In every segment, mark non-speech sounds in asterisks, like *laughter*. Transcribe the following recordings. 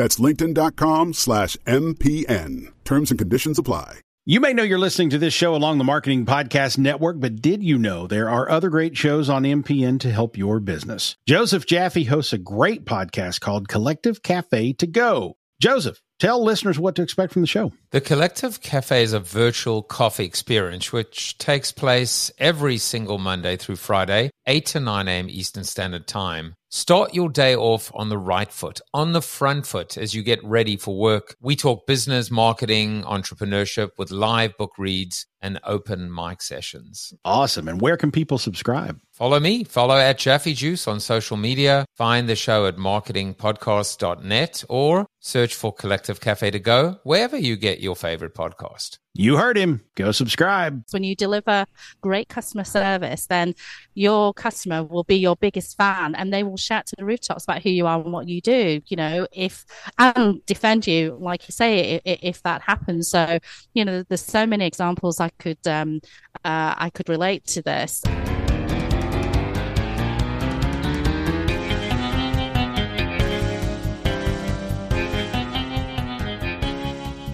That's linkedin.com slash MPN. Terms and conditions apply. You may know you're listening to this show along the Marketing Podcast Network, but did you know there are other great shows on MPN to help your business? Joseph Jaffe hosts a great podcast called Collective Cafe to Go. Joseph, tell listeners what to expect from the show. The Collective Cafe is a virtual coffee experience which takes place every single Monday through Friday, 8 to 9 a.m. Eastern Standard Time. Start your day off on the right foot, on the front foot as you get ready for work. We talk business, marketing, entrepreneurship with live book reads and open mic sessions. Awesome. And where can people subscribe? Follow me. Follow at Jaffe Juice on social media. Find the show at marketingpodcast.net or search for Collective Cafe to Go wherever you get your favorite podcast. You heard him. Go subscribe. When you deliver great customer service, then your customer will be your biggest fan and they will shout to the rooftops about who you are and what you do, you know, if and defend you, like you say, if, if that happens. So, you know, there's so many examples I could um, uh, I could relate to this.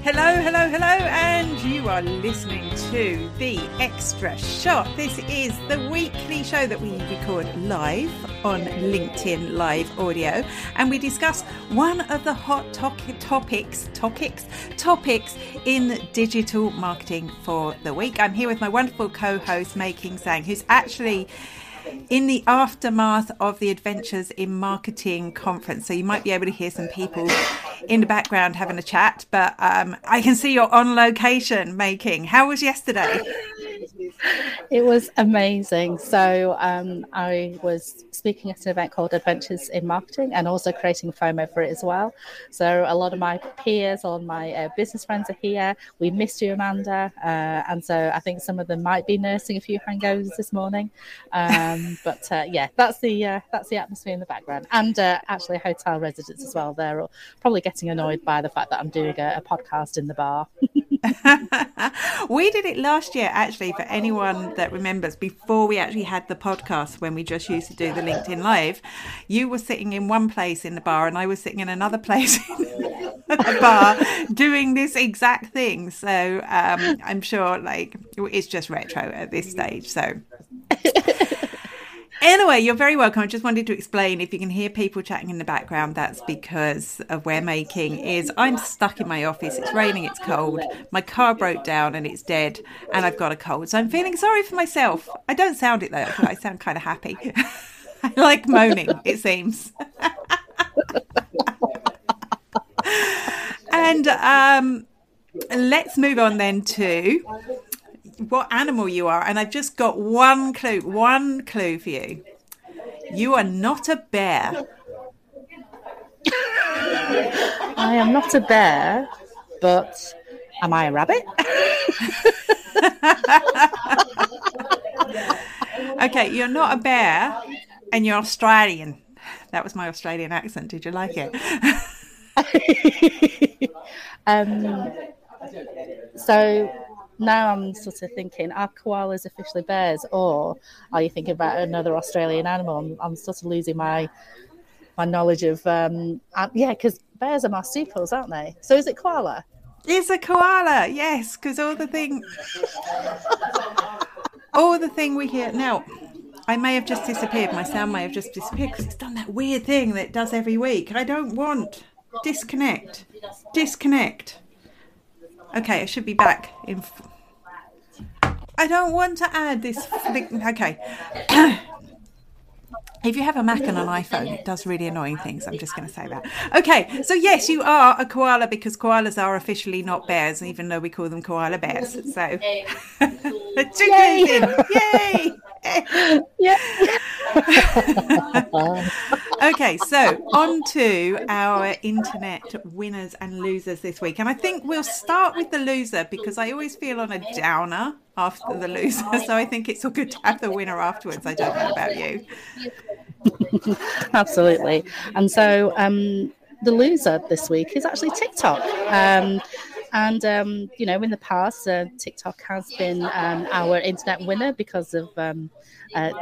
Hello, hello, hello, and you are listening to The Extra Shot. This is the weekly show that we record live on LinkedIn Live Audio, and we discuss one of the hot to- topics, topics, topics in digital marketing for the week. I'm here with my wonderful co-host, May King Sang, who's actually in the aftermath of the Adventures in Marketing conference. So you might be able to hear some people in the background having a chat, but um, I can see you're on location May King. How was yesterday? It was amazing. So um, I was speaking at an event called Adventures in Marketing and also creating FOMO for it as well. So a lot of my peers, all my uh, business friends are here. We missed you, Amanda, uh, and so I think some of them might be nursing a few hangovers this morning. Um, but uh, yeah, that's the uh, that's the atmosphere in the background, and uh, actually hotel residents as well. They're probably getting annoyed by the fact that I'm doing a, a podcast in the bar. *laughs* we did it last year, actually, for anyone that remembers, before we actually had the podcast, when we just used to do the LinkedIn Live. You were sitting in one place in the bar, and I was sitting in another *laughs* place in the bar doing this exact thing. So um, I'm sure, like, it's just retro at this stage. So. *laughs* Anyway, you're very welcome. I just wanted to explain if you can hear people chatting in the background, that's because of where May King is. I'm stuck in my office. It's raining, it's cold. My car broke down and it's dead, and I've got a cold. So I'm feeling sorry for myself. I don't sound it though, I sound kind of happy. *laughs* I like moaning, it seems. *laughs* and um, let's move on then to what animal you are, and I've just got one clue, one clue for you. You are not a bear. I am not a bear, but am I a rabbit? *laughs* okay, you're not a bear, and you're Australian. That was my Australian accent. Did you like it? *laughs* um, so now I'm sort of thinking, are koalas officially bears, or are you thinking about another Australian animal? I'm, I'm sort of losing my my knowledge of um, uh, yeah, because bears are marsupials, aren't they? So is it koala? It's a koala, yes, because all the thing, all the thing we hear now. I may have just disappeared. My sound may have just disappeared because it's done that weird thing that it does every week. I don't want disconnect, disconnect. Okay, I should be back in. I don't want to add this. Flick- okay. if you have a Mac and an iPhone, it does really annoying things. I'm just going to say that. Okay, so yes, you are a koala because koalas are officially not bears, even though we call them koala bears. So, Yay! *laughs* Yay! *laughs* yeah. *laughs* okay, so on to our internet winners and losers this week. And I think we'll start with the loser because I always feel on a downer after the loser. So I think it's all good to have the winner afterwards. I don't know about you. Absolutely. And so um, the loser this week is actually TikTok. Um, and um, you know, in the past, uh, TikTok has been um, our internet winner because of um, uh,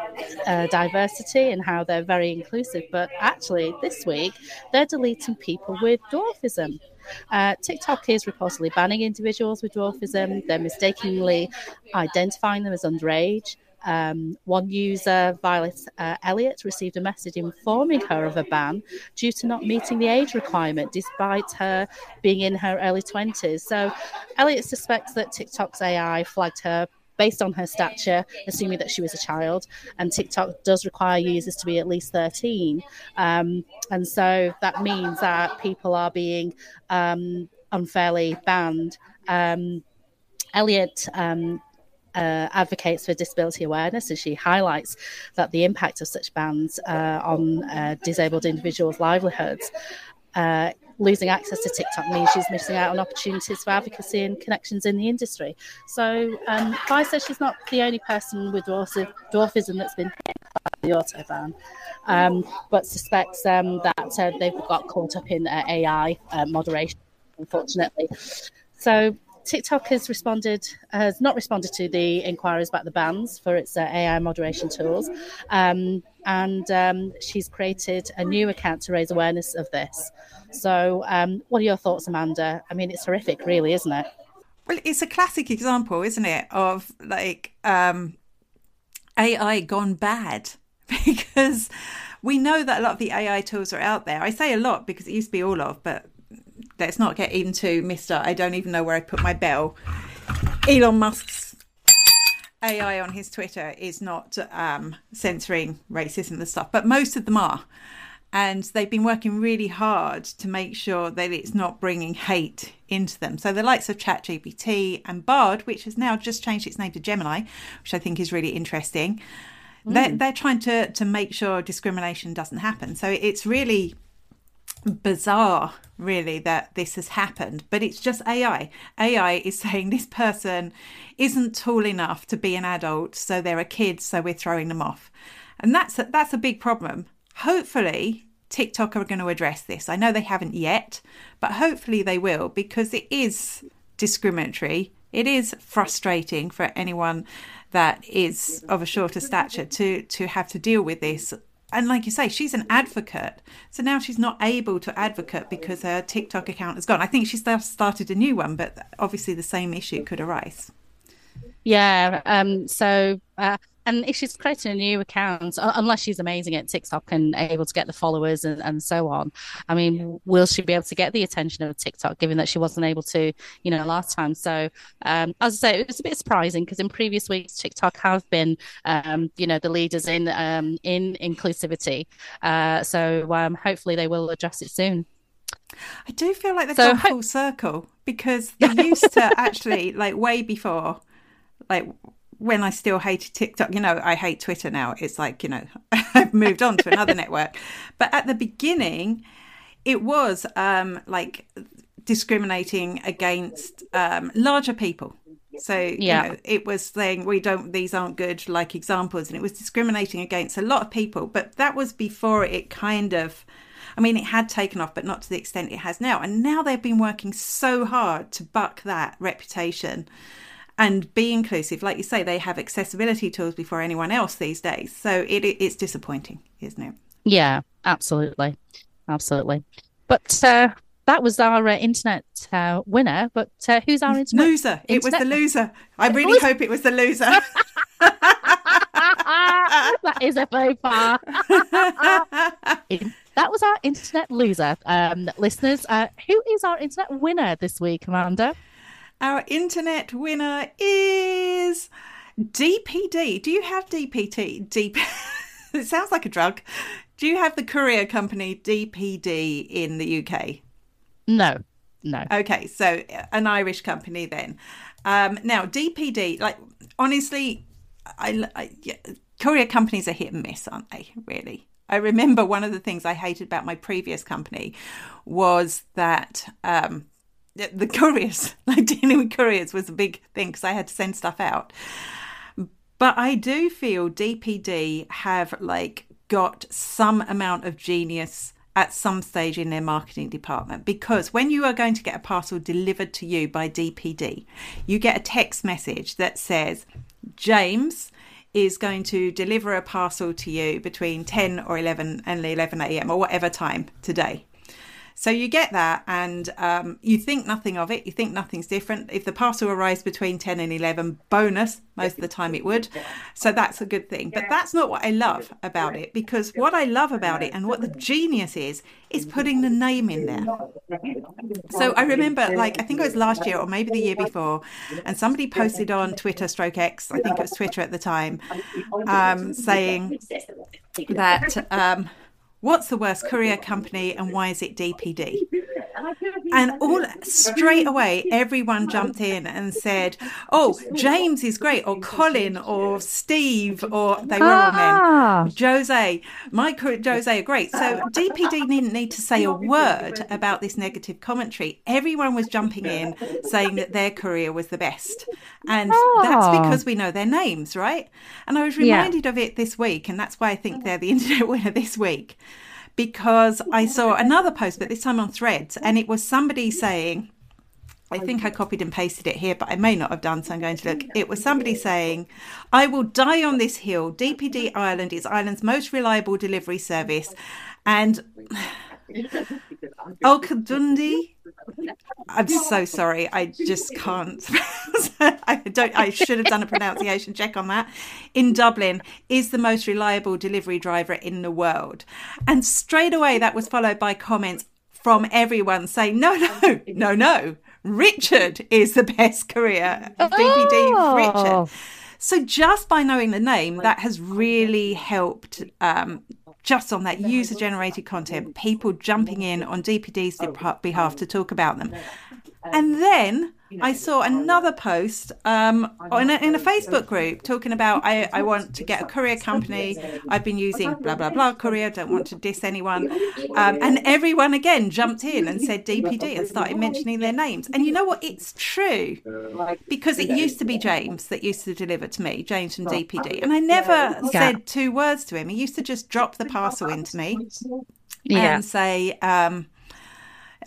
uh, diversity and how they're very inclusive. But actually, this week they're deleting people with dwarfism. Uh, TikTok is reportedly banning individuals with dwarfism. They're mistakenly identifying them as underage. Um, one user, Violet uh, Elliott, received a message informing her of a ban due to not meeting the age requirement, despite her being in her early 20s. So, Elliott suspects that TikTok's AI flagged her based on her stature, assuming that she was a child. And TikTok does require users to be at least 13. Um, and so that means that people are being um, unfairly banned. Um, Elliott um, uh, advocates for disability awareness, and she highlights that the impact of such bans uh, on uh, disabled individuals' livelihoods. Uh, losing access to TikTok means she's missing out on opportunities for advocacy and connections in the industry. So, um, Vi says she's not the only person with dwarfism that's been hit by the auto ban, um, but suspects um, that uh, they've got caught up in uh, AI moderation, unfortunately. So, TikTok has responded has not responded to the inquiries about the bans for its uh, AI moderation tools, um, and um, she's created a new account to raise awareness of this. So, um, what are your thoughts, Amanda? I mean, it's horrific, really, isn't it? Well, it's a classic example, isn't it, of like um, AI gone bad *laughs* because we know that a lot of the AI tools are out there. I say a lot because it used to be all of, but let's not get into Mr. I don't even know where I put my bell. Elon Musk's AI on his Twitter is not um, censoring racism and stuff, but most of them are. And they've been working really hard to make sure that it's not bringing hate into them. So the likes of ChatGPT and Bard, which has now just changed its name to Gemini, which I think is really interesting. Mm. They're, they're trying to, to make sure discrimination doesn't happen. So it's really bizarre really that this has happened but it's just ai ai is *laughs* saying this person isn't tall enough to be an adult so they're a kid so we're throwing them off. And that's a, that's a big problem. Hopefully tiktok are going to address this. I know they haven't yet but hopefully they will because it is discriminatory. It is frustrating for anyone that is of a shorter stature to to have to deal with this and like you say, she's an advocate. So now she's not able to advocate because her TikTok account is gone. I think she's started a new one, but obviously the same issue could arise. Yeah. Um, so uh, and if she's creating a new account, unless she's amazing at TikTok and able to get the followers and, and so on, I mean, will she be able to get the attention of TikTok given that she wasn't able to, you know, last time? So, um, as I say, it was a bit surprising because in previous weeks, TikTok have been, um, you know, the leaders in um, in inclusivity. Uh, so um, hopefully they will address it soon. I do feel like they've so, gone full circle because *laughs* they used to actually, like, way before, like when I still hated TikTok, you know, I hate Twitter now. It's like, you know, *laughs* I've moved on to another network. But at the beginning, it was um, like discriminating against um, larger people. So, yeah. you know, it was saying we don't, these aren't good, like examples, and it was discriminating against a lot of people. But that was before it kind of, I mean, it had taken off, but not to the extent it has now. And now they've been working so hard to buck that reputation and be inclusive. Like you say, they have accessibility tools before anyone else these days. So it, it's disappointing, isn't it? Yeah, absolutely. Absolutely. But uh, that was our uh, internet uh, winner. But uh, who's our internet? Loser. It was the loser. I really hope it was the loser. *laughs* *laughs* that is a faux pas. *laughs* that was our internet loser. Um, listeners, uh, who is our internet winner this week, Amanda? Our internet winner is DPD. Do you have DPT? Deep. *laughs* it sounds like a drug. Do you have the courier company DPD in the UK? No, no. Okay, so an Irish company then. Um, now DPD, like honestly, I, I yeah, courier companies are hit and miss, aren't they? Really. I remember one of the things I hated about my previous company was that um, the couriers, *laughs* like dealing with couriers, was a big thing because I had to send stuff out. But I do feel DPD have like got some amount of genius at some stage in their marketing department because when you are going to get a parcel delivered to you by DPD, you get a text message that says, James is going to deliver a parcel to you between 10 or 11 and 11 a.m. or whatever time today. So you get that, and um, you think nothing of it. You think nothing's different. If the parcel arrives between 10 and 11, bonus, most of the time it would. *laughs* So that's a good thing. But that's not what I love about it, because what I love about it and what the genius is, is putting the name in there. *laughs* So I remember, like, I think it was last year or maybe the year before, and somebody posted on Twitter, stroke X, I think it was Twitter at the time, *laughs* um, saying that. Um, What's the worst courier company and why is it DPD? *laughs* And all straight away, everyone jumped in and said, "Oh, James is great," or Colin, or Steve, or they were all men. Ah. Jose, my Jose are great. So DPD didn't need to say a word about this negative commentary. Everyone was jumping in saying that their career was the best, and that's Ah. because we know their names, right? And I was Yeah. reminded of it this week, and that's why I think they're the *laughs* internet winner this week because I saw another post, but this time on threads, and it was somebody saying, I think I copied and pasted it here, but I may not have done, so I'm going to look. It was somebody saying, I will die on this hill. DPD Ireland is Ireland's most reliable delivery service. And *laughs* Alcadundi, I'm so sorry. I just can't. *laughs* I don't. I should have done a pronunciation check on that. In Dublin, is the most reliable delivery driver in the world, and straight away that was followed by comments from everyone saying, "No, no, no, no. Richard is the best courier. DPD Oh. Richard." So just by knowing the name, that has really helped. Um, just on that user generated content, people jumping in on DPD's behalf to talk about them. And then I saw another post um, in, a, in a Facebook group talking about I, I want to get a courier company. I've been using blah, blah, blah courier, don't want to diss anyone. *laughs* Um, and everyone again jumped in and said DPD and started mentioning their names. And you know what? It's true because it used to be James that used to deliver to me, James from DPD. And I never said two words to him. He used to just drop the parcel into me Yeah. and say, um,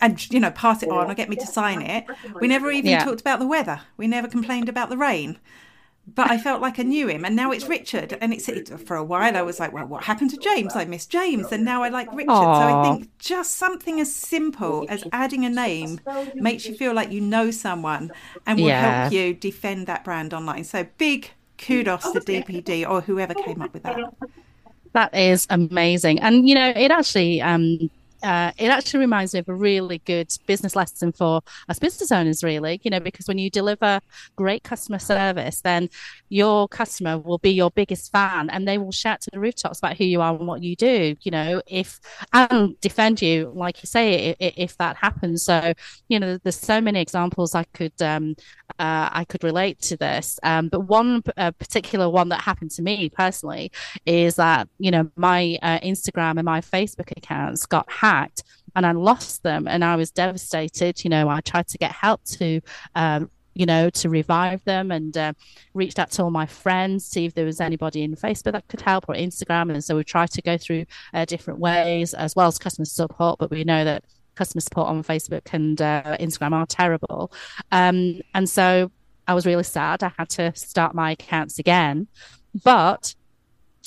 and you know, pass it on or get me to sign it. We never even Yeah. talked about the weather. We never complained about the rain. But I felt like I knew him, and now it's Richard. And it's it, for a while I was like, well, what happened to James? I miss James, and now I like Richard. So I think just something as simple as adding a name makes you feel like you know someone, and will Yeah. help you defend that brand online. So big kudos to DPD or whoever came up with that. That is amazing. And you know, it actually um uh, it actually reminds me of a really good business lesson for us business owners, really, you know, because when you deliver great customer service, then your customer will be your biggest fan and they will shout to the rooftops about who you are and what you do, you know, if and defend you, like you say, if, if that happens. So, you know, there's so many examples I could um, uh, I could relate to this. Um, but one uh, particular one that happened to me personally is that you know my uh, Instagram and my Facebook accounts got hacked and I lost them and I was devastated. You know, I tried to get help to. Um, you know, to revive them and uh, reached out to all my friends, see if there was anybody in Facebook that could help or Instagram. And so we tried to go through uh, different ways as well as customer support, but we know that customer support on Facebook and uh, Instagram are terrible. Um, and so I was really sad. I had to start my accounts again. But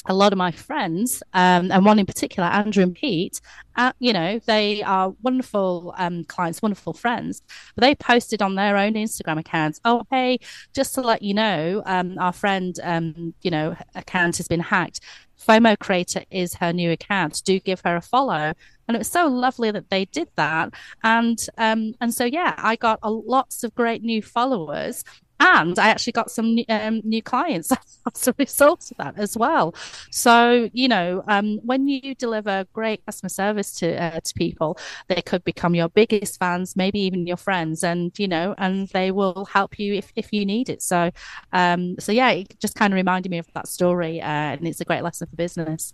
a lot of my friends, um, and one in particular, Andrew and Pete, uh, you know, they are wonderful um, clients, wonderful friends. But they posted on their own Instagram accounts, "Oh, hey, just to let you know, um, our friend, um, you know, account has been hacked. FOMO Creator is her new account. Do give her a follow." And it was so lovely that they did that. And um, and so yeah, I got a, lots of great new followers and I actually got some um, new clients *laughs* as a result of that as well. So you know, um, when you deliver great customer service to uh, to people, they could become your biggest fans, maybe even your friends, and you know, and they will help you if, if you need it. So, um, so yeah, it just kind of reminded me of that story, uh, and it's a great lesson for business.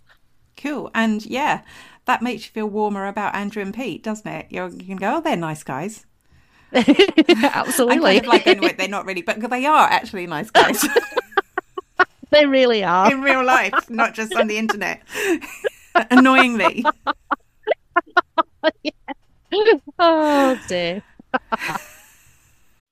Cool, and yeah, that makes you feel warmer about Andrew and Pete, doesn't it? You're, you can go, oh, they're nice guys. *laughs* Absolutely. kind of like anyway, they're not really, but they are actually nice guys. *laughs* they really are in real life, not just on the internet. *laughs* Annoyingly. Oh dear.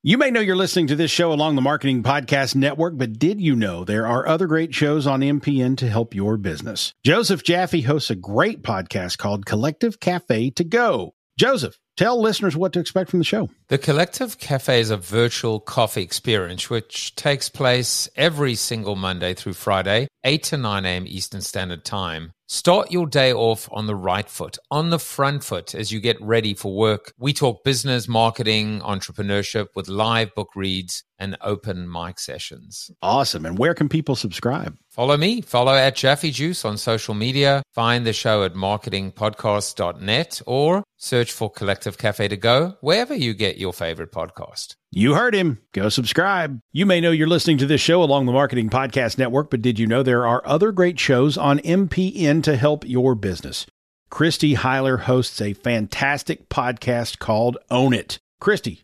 You may know you're listening to this show along the Marketing Podcast Network, but did you know there are other great shows on MPN to help your business? Joseph Jaffe hosts a great podcast called Collective Cafe to Go. Joseph, tell listeners what to expect from the show. The Collective Cafe is a virtual coffee experience which takes place every single Monday through Friday, 8 to 9 a.m. Eastern Standard Time. Start your day off on the right foot, on the front foot as you get ready for work. We talk business, marketing, entrepreneurship with live book reads and open mic sessions. Awesome. And where can people subscribe? Follow me. Follow at Jaffe Juice on social media. Find the show at marketingpodcast.net or search for Collective Cafe to Go wherever you get your favorite podcast. You heard him. Go subscribe. You may know you're listening to this show along the Marketing Podcast Network, but did you know there are other great shows on MPN to help your business? Christy Heiler hosts a fantastic podcast called Own It. Christy,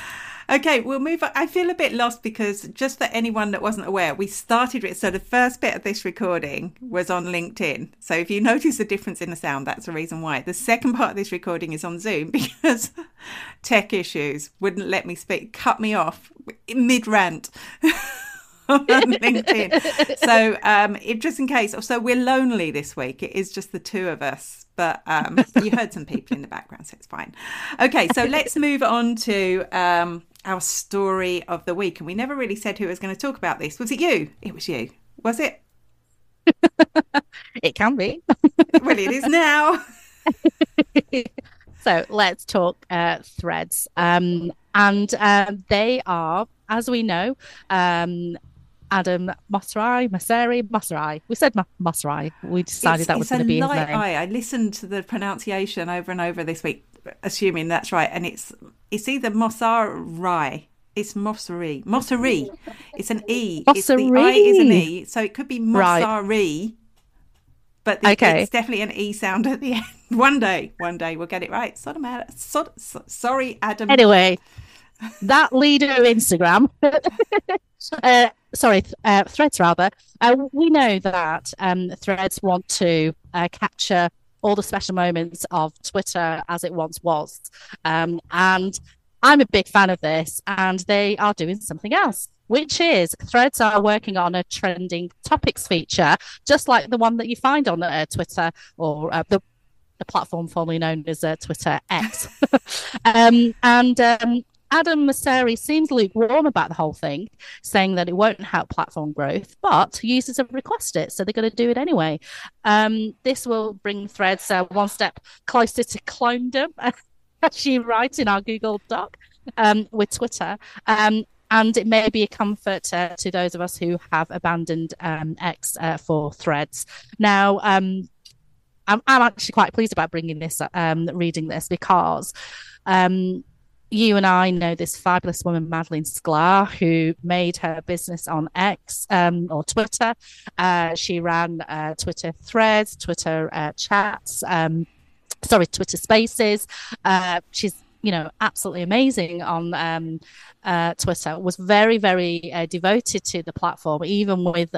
Okay, we'll move on. I feel a bit lost because just for anyone that wasn't aware, we started with So the first bit of this recording was on LinkedIn. So if you *laughs* notice the difference in the sound, that's the reason why. The second part of this recording is on Zoom *laughs* because tech issues wouldn't let me speak, cut me off mid rant. *laughs* on LinkedIn. So, um, if, just in case, so we're lonely this week. It is just the two of us, but um, you heard some people in the background, so it's fine. Okay, so let's move on to um, our story of the week. And we never really said who was going to talk about this. Was it you? It was you. Was it? *laughs* it can be. *laughs* well, it is now. *laughs* so let's talk uh, threads. Um, and um, they are, as we know, um, Adam Mosseri, Mosseri, Mosseri. We said Mosseri. We decided it's, that was going to be his name. I listened to the pronunciation over and over this week, assuming that's right, and it's it's either Mossari. It's Mosseri. Mosseri. It's an E. It's the I is an E, so it could be Mossari. Right. But the, okay. it's definitely an E sound at the *laughs* end. One day, one day we'll get it right. Sort of, so, so, sorry, Adam. Anyway, that leader of Instagram, *laughs* uh, sorry, uh, Threads rather, uh, we know that um, Threads want to uh, capture all the special moments of Twitter as it once was. Um, and I'm a big fan of this, and they are doing something else. Which is Threads are working on a trending topics feature, just like the one that you find on uh, Twitter or uh, the platform formerly known as uh, Twitter X. *laughs* um, and um, Adam Mosseri seems lukewarm about the whole thing, saying that it won't help platform growth, but users have requested it, so they're going to do it anyway. Um, this will bring Threads uh, one step closer to clonedom, *laughs* as she writes in our Google Doc um, with Twitter. Um, and it may be a comfort uh, to those of us who have abandoned um, X uh, for Threads. Now, um, I'm, I'm, actually quite pleased about bringing this, um, reading this, because um, you and I know this fabulous woman, Madalyn Sklar, who made her business on X um, or Twitter. Uh, she ran uh, Twitter threads, Twitter uh, chats, um, sorry, Twitter spaces. Uh, she's you know absolutely amazing on um, uh, Twitter. Was very very uh, devoted to the platform, even with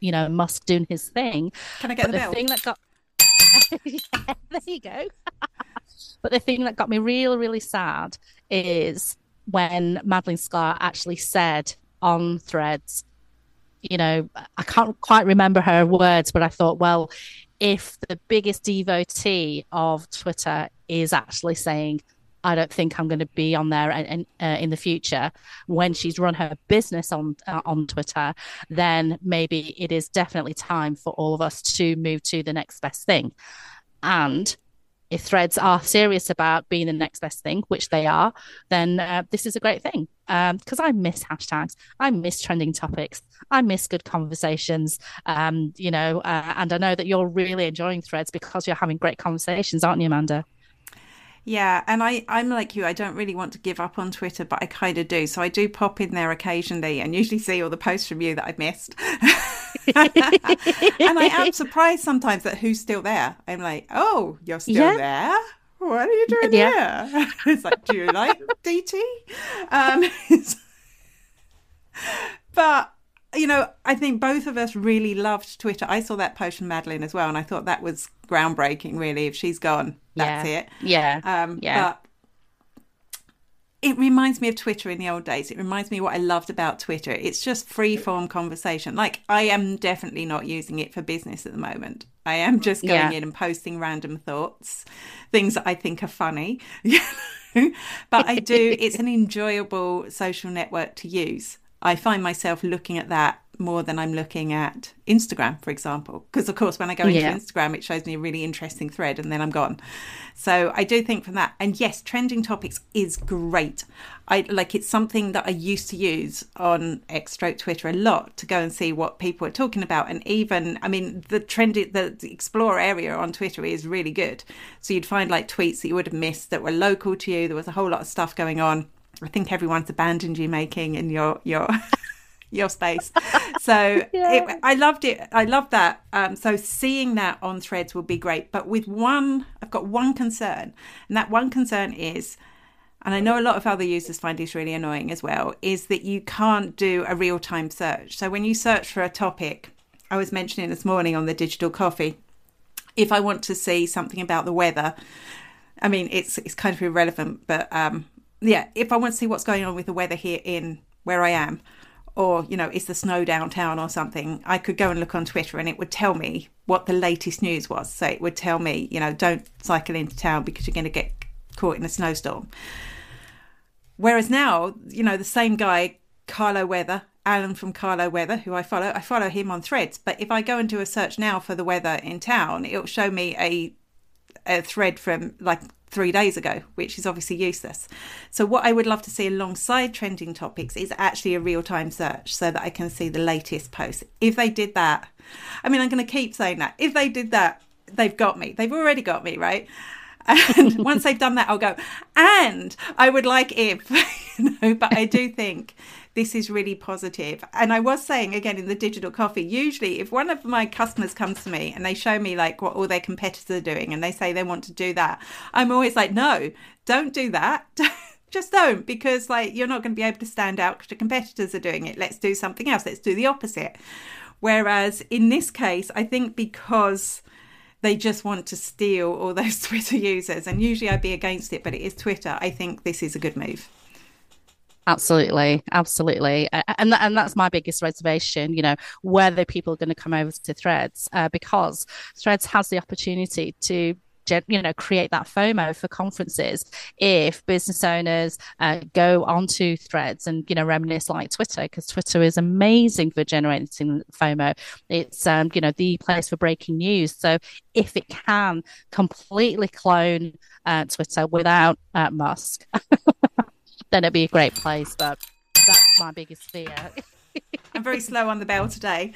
you know Musk doing his thing. Can I get but the, the thing that got *laughs* yeah, there you go. *laughs* but the thing that got me really, really sad is when Madalyn Sklar actually said on threads, you know, I can't quite remember her words, but I thought, well, if the biggest devotee of Twitter is actually saying, I don't think I'm going to be on there in, uh, in the future. When she's run her business on uh, on Twitter, then maybe it is definitely time for all of us to move to the next best thing. And if threads are serious about being the next best thing, which they are, then uh, this is a great thing. Because um, I miss hashtags, I miss trending topics, I miss good conversations. Um, you know, uh, and I know that you're really enjoying threads because you're having great conversations, aren't you, Amanda? Yeah, and I, I'm like you. I don't really want to give up on Twitter, but I kind of do. So I do pop in there occasionally and usually see all the posts from you that I've missed. *laughs* and I am surprised sometimes that who's still there. I'm like, oh, you're still yeah. there? What are you doing yeah. here? *laughs* it's like, do you like DT? Um, *laughs* but you know, I think both of us really loved Twitter. I saw that post from Madalyn as well, and I thought that was groundbreaking. Really, if she's gone, that's yeah. it. Yeah, um, yeah. But it reminds me of Twitter in the old days. It reminds me what I loved about Twitter. It's just free form conversation. Like I am definitely not using it for business at the moment. I am just going yeah. in and posting random thoughts, things that I think are funny. *laughs* but I do. It's an *laughs* enjoyable social network to use. I find myself looking at that more than I'm looking at Instagram, for example. Because, of course, when I go into yeah. Instagram, it shows me a really interesting thread and then I'm gone. So I do think from that. And yes, trending topics is great. I like it's something that I used to use on X stroke Twitter a lot to go and see what people are talking about. And even, I mean, the trendy, the, the explore area on Twitter is really good. So you'd find like tweets that you would have missed that were local to you. There was a whole lot of stuff going on I think everyone's abandoned you making in your your *laughs* your space. So *laughs* yeah. it, I loved it. I loved that. Um, so seeing that on Threads will be great. But with one, I've got one concern, and that one concern is. And I know a lot of other users find this really annoying as well, is that you can't do a real time search. So when you search for a topic, I was mentioning this morning on the digital coffee, if I want to see something about the weather, I mean, it's it's kind of irrelevant, but um, yeah, if I want to see what's going on with the weather here in where I am, or you know, is the snow downtown or something, I could go and look on Twitter and it would tell me what the latest news was. So it would tell me, you know, don't cycle into town because you're going to get caught in a snowstorm. Whereas now, you know, the same guy, Carlow Weather, Alan from Carlow Weather, who I follow, I follow him on Threads. But if I go and do a search now for the weather in town, it'll show me a a thread from like three days ago, which is obviously useless. So, what I would love to see alongside trending topics is actually a real time search so that I can see the latest posts. If they did that, I mean, I'm going to keep saying that. If they did that, they've got me. They've already got me, right? And *laughs* once they've done that, I'll go, and I would like if, *laughs* you know, but I do think this is really positive. And I was saying again in the digital coffee, usually if one of my customers comes to me and they show me like what all their competitors are doing and they say they want to do that, I'm always like, no, don't do that. *laughs* Just don't because like you're not going to be able to stand out because the competitors are doing it. Let's do something else. Let's do the opposite. Whereas in this case, I think because they just want to steal all *laughs* those Twitter users, and usually I'd be against it, but it is Twitter. I think this is a good move. Absolutely, absolutely, and and that's my biggest reservation. You know, whether people are going to come over to Threads uh, because Threads has the opportunity to you know create that FOMO for conferences if business owners uh, go onto threads and you know reminisce like Twitter because Twitter is amazing for generating FOMO. It's um, you know the place for breaking news. So if it can completely clone uh, Twitter without uh, Musk. *laughs* then it'd be a great place. But that's my biggest fear. *laughs* I'm very slow on the bell today.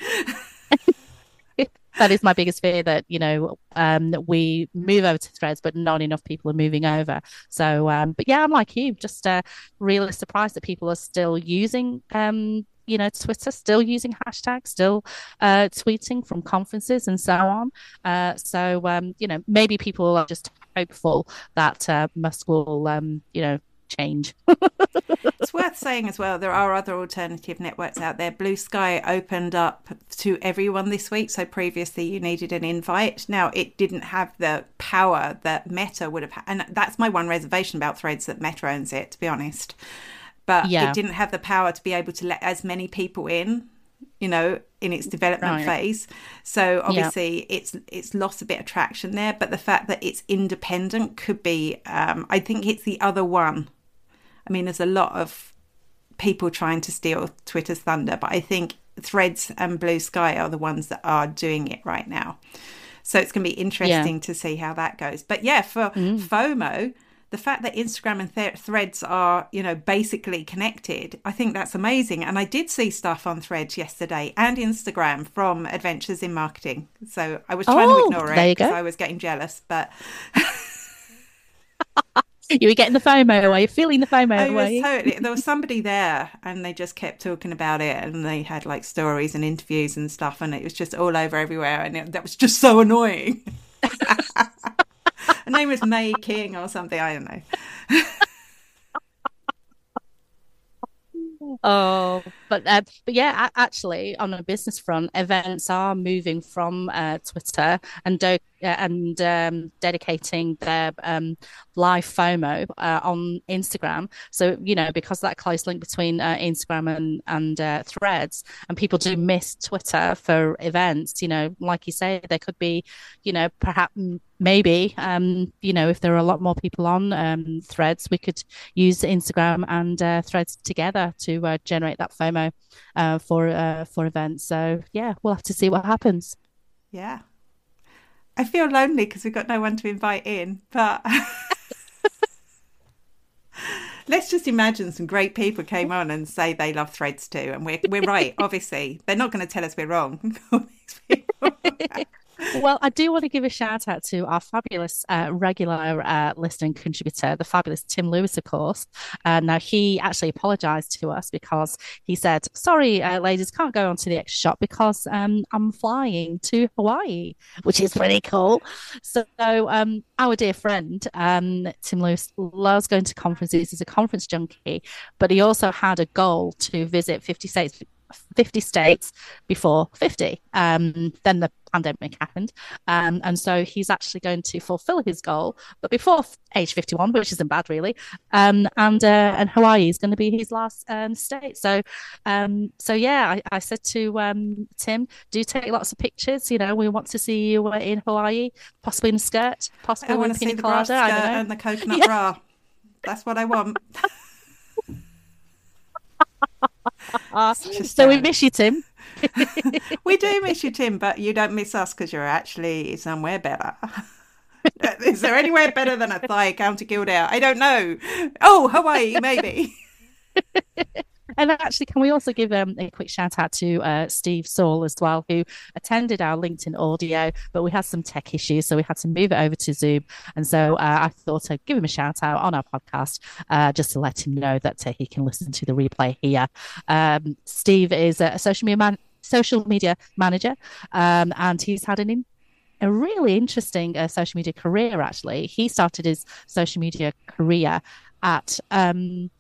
that is my biggest fear that you know um, we move over to threads but not enough people are moving over so um, but yeah i'm like you just uh, really surprised that people are still using um, you know twitter still using hashtags still uh, tweeting from conferences and so on uh, so um, you know maybe people are just hopeful that uh, musk will um, you know change. *laughs* it's worth saying as well, there are other alternative networks out there. Blue Sky opened up to everyone this week. So previously you needed an invite. Now it didn't have the power that Meta would have had. And that's my one reservation about Threads that Meta owns it, to be honest. but Yeah. it didn't have the power to be able to let as many people in, you know, in its development Right. phase. So obviously it's it's lost a bit of traction there, but the fact that it's independent could be um I think it's the other one. I mean there's a lot of people trying to steal Twitter's thunder, but I think Threads and Blue Sky are the ones that are doing it right now. So it's going to be interesting to see how that goes. But yeah, for FOMO, the fact that Instagram and th- Threads are, you know, basically connected, I think that's amazing. And I did see stuff on Threads yesterday and Instagram from Adventures in Marketing. So I was trying Oh, to ignore it because. I was getting jealous, but *laughs* You were getting the FOMO, you feeling the FOMO? Was totally. There was somebody there, and they just kept talking about it, and they had like stories and interviews and stuff, and it was just all over everywhere, and it, that was just so annoying. *laughs* Her name was May King or something. I don't know. *laughs* Oh, but uh, but yeah, actually, on a business front, events are moving from uh, Twitter and do- uh, and um, dedicating their um, live FOMO uh, on Instagram. So you know, because that close link between uh, Instagram and and uh, Threads, and people do miss Twitter for events. You know, like you say, there could be, you know, perhaps maybe, um, you know, if there are a lot more people on um, Threads, we could use Instagram and uh, Threads together to uh, generate that FOMO uh, for uh, for events. So yeah, we'll have to see what happens. Yeah, I feel lonely because we've got no one to invite in, but. *laughs* Let's just imagine some great people came on and say they love threads too, and we're we're right. Obviously, they're not going to tell us we're wrong. *laughs* Well, I do want to give a shout out to our fabulous uh, regular uh, listener and contributor, the fabulous Tim Lewis, of course. Uh, now, he actually apologized to us because he said, Sorry, uh, ladies, can't go on to the extra shot because um, I'm flying to Hawaii, which is pretty cool. So, um, our dear friend, um, Tim Lewis, loves going to conferences. He's a conference junkie, but he also had a goal to visit 50 states 50 states before 50. Um, then the pandemic happened. Um, and so he's actually going to fulfill his goal, but before age 51, which isn't bad really. Um, and uh, and Hawaii is going to be his last um, state. So um, so yeah, I, I said to um, Tim, do take lots of pictures. You know, we want to see you uh, in Hawaii, possibly in a skirt, possibly I want with to pina colada. I don't know. and the coconut *laughs* Yeah. bra. That's what I want. *laughs* So we miss you, Tim. *laughs* we do miss you, Tim, but you don't miss us because you're actually somewhere better. *laughs* Is there anywhere better than Athy County Kildare? I don't know. Oh, Hawaii, maybe. *laughs* And actually, can we also give um, a quick shout out to uh, Steve Saul as well, who attended our LinkedIn audio, but we had some tech issues, so we had to move it over to Zoom. And so uh, I thought I'd give him a shout out on our podcast uh, just to let him know that uh, he can listen to the replay here. Um, Steve is a social media man- social media manager, um, and he's had an in- a really interesting uh, social media career. Actually, he started his social media career at um,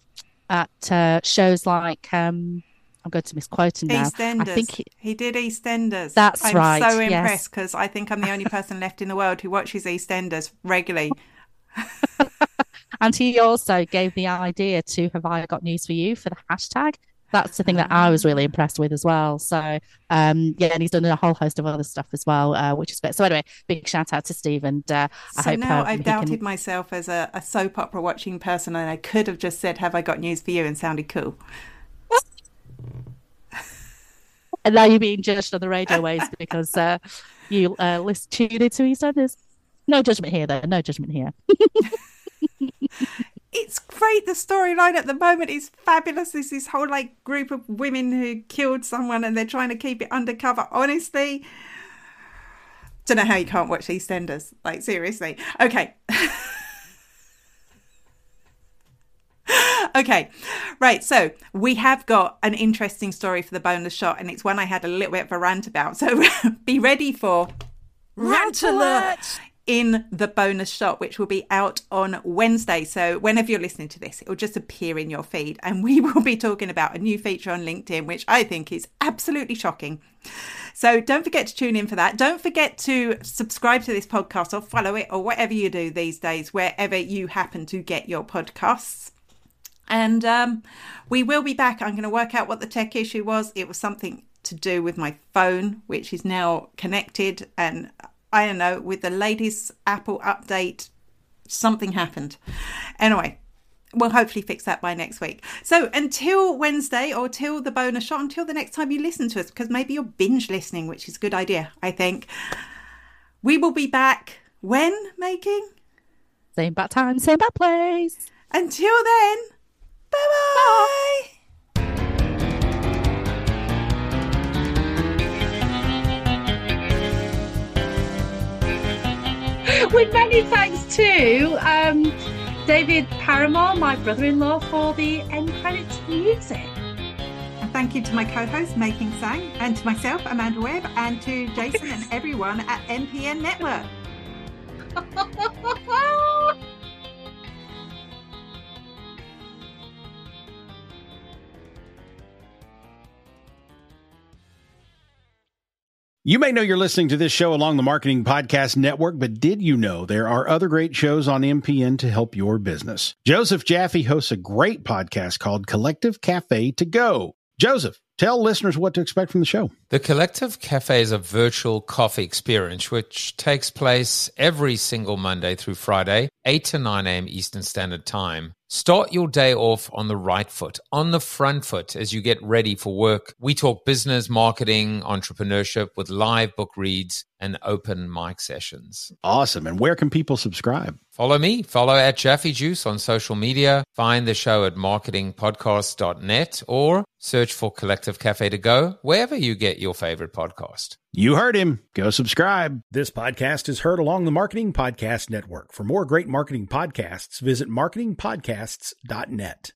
at uh, shows like um, I'm going to misquote him now. EastEnders. I think he, he did EastEnders. That's I'm right, so impressed because I think I'm the only person left in the world who watches EastEnders regularly. *laughs* *laughs* and he also gave the idea to "Have I got news for you?" for the hashtag. That's the thing that I was really impressed with as well. So, um, yeah, and he's done a whole host of other stuff as well, uh, which is great. So, anyway, big shout out to Steve, and uh, I So hope now um, I've doubted can... myself as a, a soap opera watching person, and I could have just said, "Have I got news for you?" and sounded cool. And *laughs* now you're being judged on the radio waves because uh, you uh, listen tune into EastEnders. No judgment here, though. No judgment here. *laughs* It's great. The storyline at the moment is fabulous. There's this whole like group of women who killed someone, and they're trying to keep it undercover. Honestly, don't know how you can't watch EastEnders. Like seriously. Okay. *laughs* Okay, right. So we have got an interesting story for the bonus shot, and it's one I had a little bit of a rant about. So *laughs* be ready for rant alert in the bonus shot, which will be out on Wednesday. So whenever you're listening to this, it will just appear in your feed, and we will be talking about a new feature on LinkedIn, which I think is absolutely shocking. So don't forget to tune in for that. Don't forget to subscribe to this podcast or follow it or whatever you do these days, wherever you happen to get your podcasts. And um, we will be back. I'm going to work out what the tech issue was. It was something to do with my phone, which is now connected. And I don't know, with the latest Apple update, something happened. Anyway, we'll hopefully fix that by next week. So until Wednesday or till the bonus shot, until the next time you listen to us, because maybe you're binge listening, which is a good idea, I think. We will be back when May King? Same bad time, same bad place. Until then, bye bye. *laughs* With many thanks to um, David Paramore, my brother-in-law, for the end credits music. And thank you to my co-host May King Sang, and to myself Amanda Webb, and to Jason and *laughs* everyone at MPN Network. *laughs* You may know you're listening to this show along the Marketing Podcast Network, but did you know there are other great shows on MPN to help your business? Joseph Jaffe hosts a great podcast called Collective Cafe to Go. Joseph, tell listeners what to expect from the show. The Collective Cafe is a virtual coffee experience which takes place every single Monday through Friday, 8 to 9 a.m. Eastern Standard Time. Start your day off on the right foot, on the front foot as you get ready for work. We talk business, marketing, entrepreneurship with live book reads and open mic sessions. Awesome. And where can people subscribe? Follow me, follow at Jaffe Juice on social media, find the show at marketingpodcast.net or search for Collective Cafe to Go wherever you get your favorite podcast. You heard him. Go subscribe. This podcast is heard along the Marketing Podcast Network. For more great marketing podcasts, visit marketingpodcasts.net.